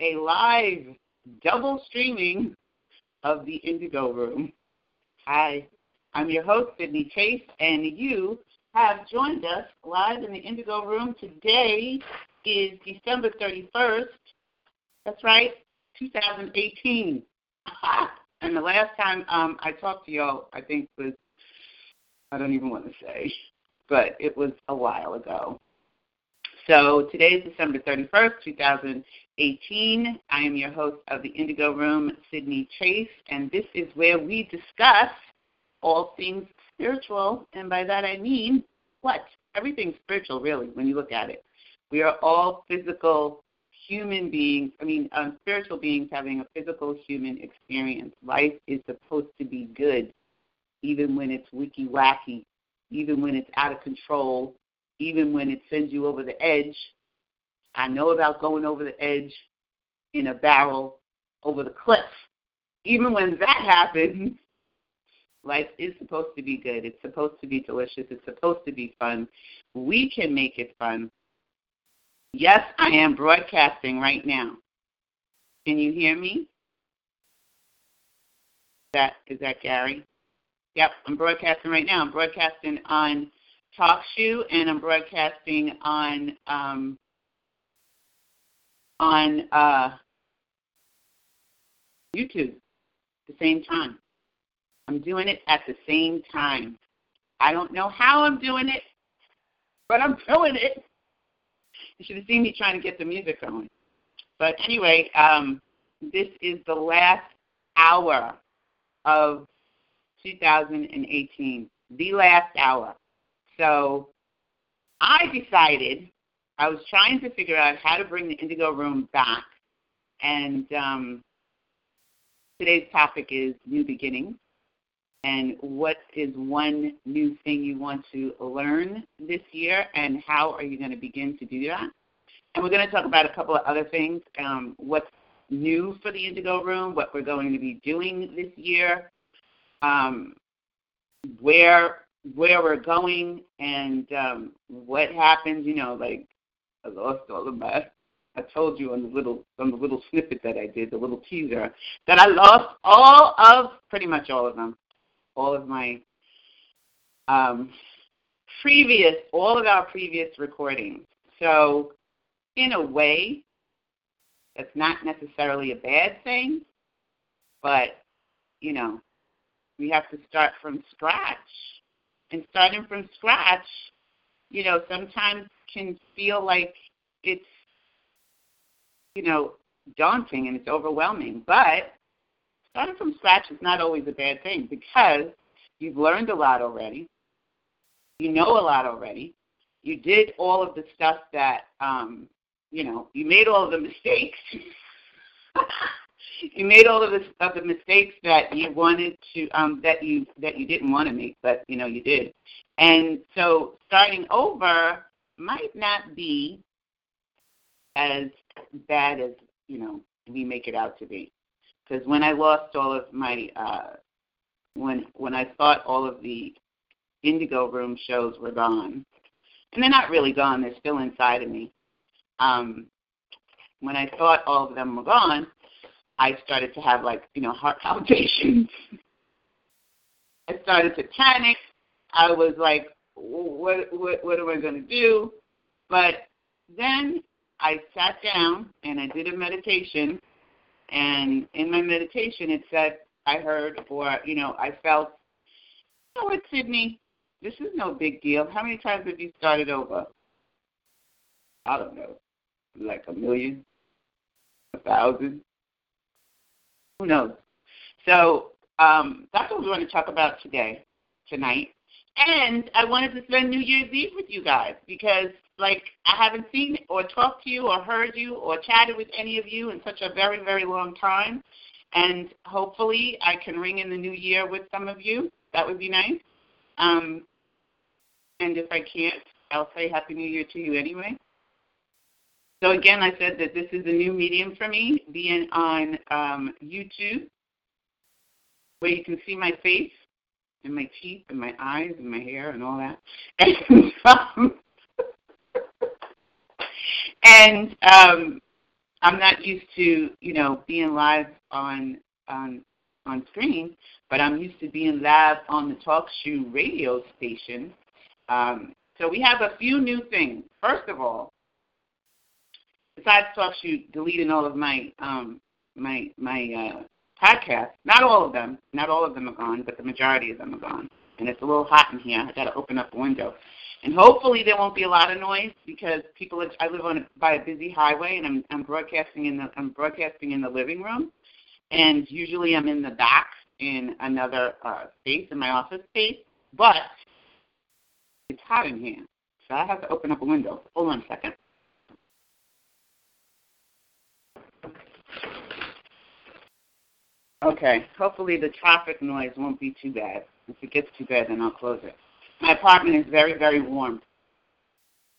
a live double streaming of the Indigo Room. Hi, I'm your host, Sydney Chase, and you have joined us live in the Indigo Room. Today is December 31st. That's right, 2018. and the last time um, I talked to y'all, I think was, I don't even want to say, but it was a while ago. So today is December 31st, 2018. I am your host of the Indigo Room, Sydney Chase, and this is where we discuss all things spiritual. And by that I mean what? Everything's spiritual, really, when you look at it. We are all physical human beings, I mean, um, spiritual beings having a physical human experience. Life is supposed to be good, even when it's wiki wacky, even when it's out of control, even when it sends you over the edge. I know about going over the edge in a barrel over the cliff. Even when that happens, life is supposed to be good. It's supposed to be delicious. It's supposed to be fun. We can make it fun. Yes, I am broadcasting right now. Can you hear me? That is that Gary? Yep, I'm broadcasting right now. I'm broadcasting on TalkShoe, and I'm broadcasting on um, on uh, YouTube at the same time. I'm doing it at the same time. I don't know how I'm doing it, but I'm doing it. You should have seen me trying to get the music going. But anyway, um, this is the last hour of 2018, the last hour. So I decided I was trying to figure out how to bring the Indigo Room back. And um, today's topic is new beginnings. And what is one new thing you want to learn this year, and how are you going to begin to do that? And we're going to talk about a couple of other things um, what's new for the Indigo Room, what we're going to be doing this year, um, where where we're going and um, what happens. You know, like I lost all of my. I told you on the little on the little snippet that I did, the little teaser, that I lost all of pretty much all of them, all of my um, previous, all of our previous recordings. So, in a way, that's not necessarily a bad thing, but you know, we have to start from scratch and starting from scratch, you know, sometimes can feel like it's, you know, daunting and it's overwhelming. But starting from scratch is not always a bad thing because you've learned a lot already. You know a lot already. You did all of the stuff that, um, you know, you made all of the mistakes. You made all of the of the mistakes that you wanted to um that you that you didn't want to make but you know you did. And so starting over might not be as bad as you know we make it out to be. Because when i lost all of my uh when when i thought all of the indigo room shows were gone and they're not really gone they're still inside of me um when i thought all of them were gone I started to have like, you know, heart palpitations. I started to panic. I was like, what what what am I going to do? But then I sat down and I did a meditation and in my meditation it said I heard or you know, I felt you know what, Sydney, this is no big deal. How many times have you started over? I don't know. Like a million? A thousand? Who knows? So um, that's what we want to talk about today, tonight. And I wanted to spend New Year's Eve with you guys because, like, I haven't seen or talked to you or heard you or chatted with any of you in such a very, very long time. And hopefully, I can ring in the new year with some of you. That would be nice. Um, and if I can't, I'll say Happy New Year to you anyway. So again, I said that this is a new medium for me, being on um, YouTube, where you can see my face and my teeth and my eyes and my hair and all that. And, um, I'm not used to, you know, being live on on on screen, but I'm used to being live on the Talk Shoe radio station. Um, so we have a few new things. First of all, besides TalkShoe deleting all of my um, my my uh, podcasts, not all of them, not all of them are gone, but the majority of them are gone. And it's a little hot in here. I got to open up the window. And hopefully there won't be a lot of noise because people. Are, I live on a, by a busy highway, and I'm, I'm broadcasting in the I'm broadcasting in the living room, and usually I'm in the back in another uh, space in my office space. But it's hot in here, so I have to open up a window. Hold on a second. Okay. Hopefully the traffic noise won't be too bad. If it gets too bad, then I'll close it. My apartment is very, very warm.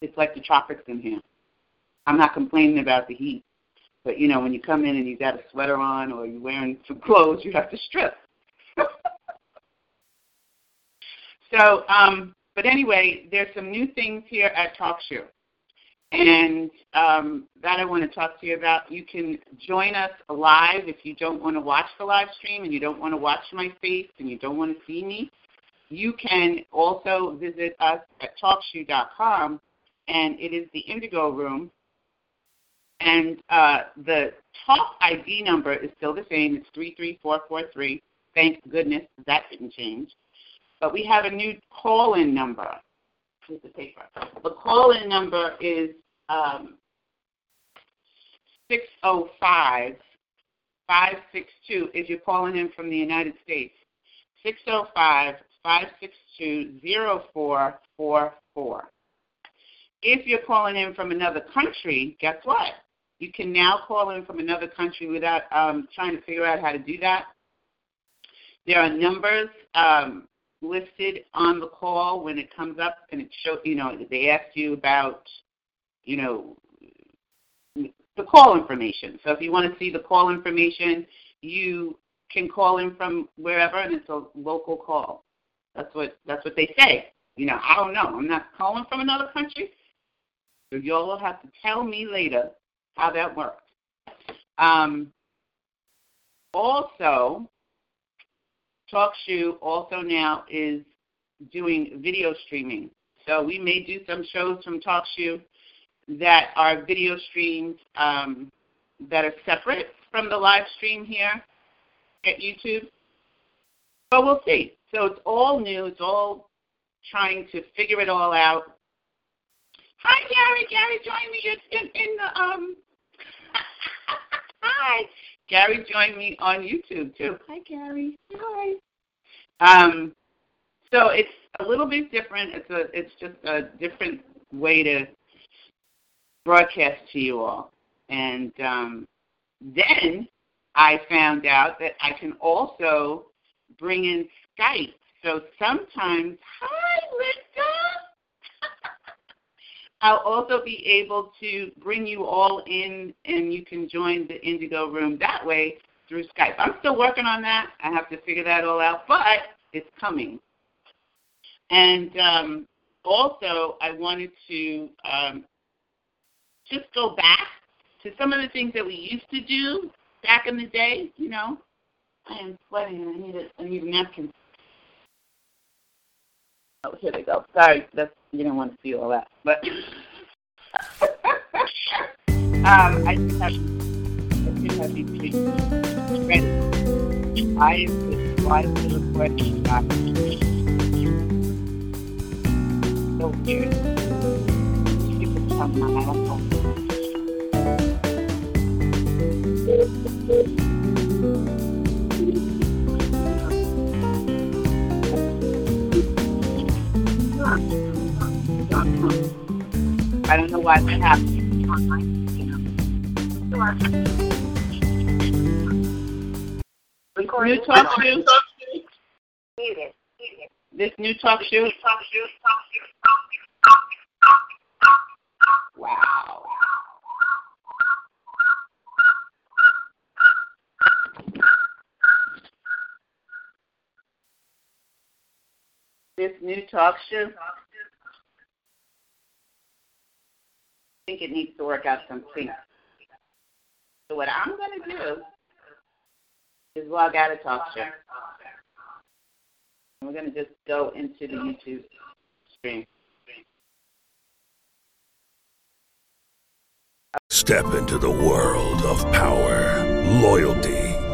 It's like the tropics in here. I'm not complaining about the heat, but you know when you come in and you got a sweater on or you're wearing some clothes, you have to strip. so, um, but anyway, there's some new things here at TalkShoe and um, that I want to talk to you about. You can join us live if you don't want to watch the live stream and you don't want to watch my face and you don't want to see me. You can also visit us at talkshoe.com, and it is the Indigo Room. And uh, the talk ID number is still the same. It's 33443. Thank goodness that didn't change. But we have a new call-in number. Here's the paper. The call-in number is um, 605 562 if you're calling in from the United States. 605 562 0444. If you're calling in from another country, guess what? You can now call in from another country without um, trying to figure out how to do that. There are numbers um, listed on the call when it comes up, and it shows, you know, they ask you about you know, the call information. So if you want to see the call information, you can call in from wherever, and it's a local call. That's what that's what they say. You know, I don't know. I'm not calling from another country, so y'all will have to tell me later how that works. Um, also, TalkShoe also now is doing video streaming. So we may do some shows from TalkShoe that are video streams um, that are separate from the live stream here at YouTube. But we'll see. So it's all new. It's all trying to figure it all out. Hi, Gary. Gary join me in, in the um. Hi, Gary Join me on YouTube too. Hi, Gary. Hi. Um, so it's a little bit different. It's a it's just a different way to broadcast to you all. And um, then I found out that I can also bring in Skype. So sometimes, hi, Linda. I'll also be able to bring you all in, and you can join the Indigo Room that way through Skype. I'm still working on that. I have to figure that all out, but it's coming. And um, also, I wanted to um, just go back to some of the things that we used to do back in the day, you know. I am sweating and I need a I need a napkin. Oh, here they go. Sorry, that's you don't want to see all that. But um I just have I just have these ready. I am the wise little question back. So weird. Phone. I don't know why that happened on New talk show. Muted. This new TalkShoe. Wow. This new talk show. I think it needs to work out some things. So what I'm going to do is log out of talk show. And we're going to just go into the YouTube stream. Step into the world of power, loyalty,